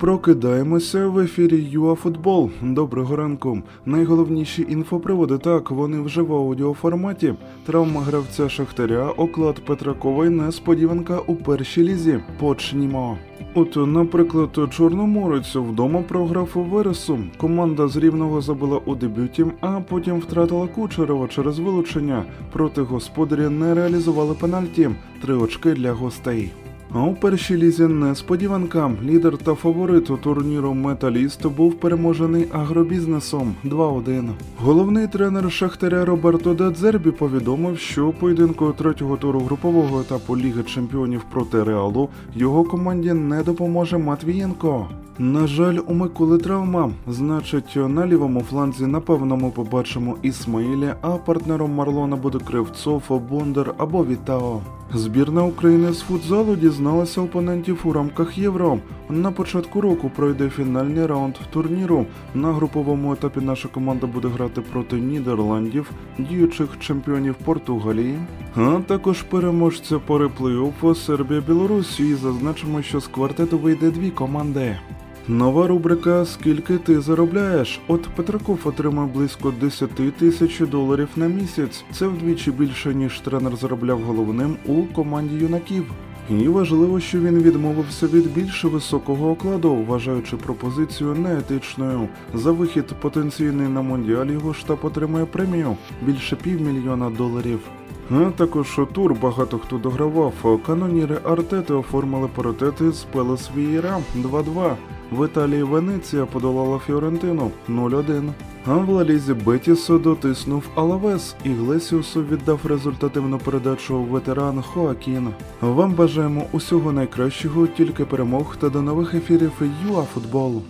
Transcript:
Прокидаємося в ефірі ЮАФутбол. Доброго ранку. Найголовніші інфоприводи так, вони вже в аудіоформаті. Травма гравця Шахтаря, оклад Петракової, несподіванка у першій лізі. Почнімо. От, наприклад, Чорноморець вдома програв у Вересу. Команда з Рівного забила у дебюті, а потім втратила Кучерова через вилучення. Проти господаря не реалізували пенальті. Три очки для гостей. А у першій лізі несподіванка. Лідер та фаворит у турніру Металіст був переможений агробізнесом 2-1. Головний тренер Шахтаря Роберто Дедзербі повідомив, що поєдинку третього туру групового етапу Ліги Чемпіонів проти Реалу його команді не допоможе Матвієнко. На жаль, у Миколи травма. Значить, на лівому фланзі напевно ми побачимо Ісмаїлі, а партнером Марлона буде Кривцов, Бондар або Вітао. Збірна України з футзалу дізналася опонентів у рамках Євро. На початку року пройде фінальний раунд турніру. На груповому етапі наша команда буде грати проти Нідерландів, діючих чемпіонів Португалії, а також переможця пори плей-оффу Сербія-Білорусь. І зазначимо, що з квартету вийде дві команди. Нова рубрика Скільки ти заробляєш? От Петраков отримав близько 10 тисяч доларів на місяць. Це вдвічі більше ніж тренер заробляв головним у команді юнаків. І важливо, що він відмовився від більш високого окладу, вважаючи пропозицію неетичною. За вихід потенційний на мондіаль його штаб отримує премію більше півмільйона доларів. А також тур багато хто догравав. Каноніри Артети оформили паритет із Пелес Вієра 2-2. В Італії Венеція подолала Фіорентину 0-1. А в Лалізі Бетіс дотиснув Алавес. Іглесіасу віддав результативну передачу ветеран Хоакін. Вам бажаємо усього найкращого, тільки перемог та до нових ефірів ЮАФутбол.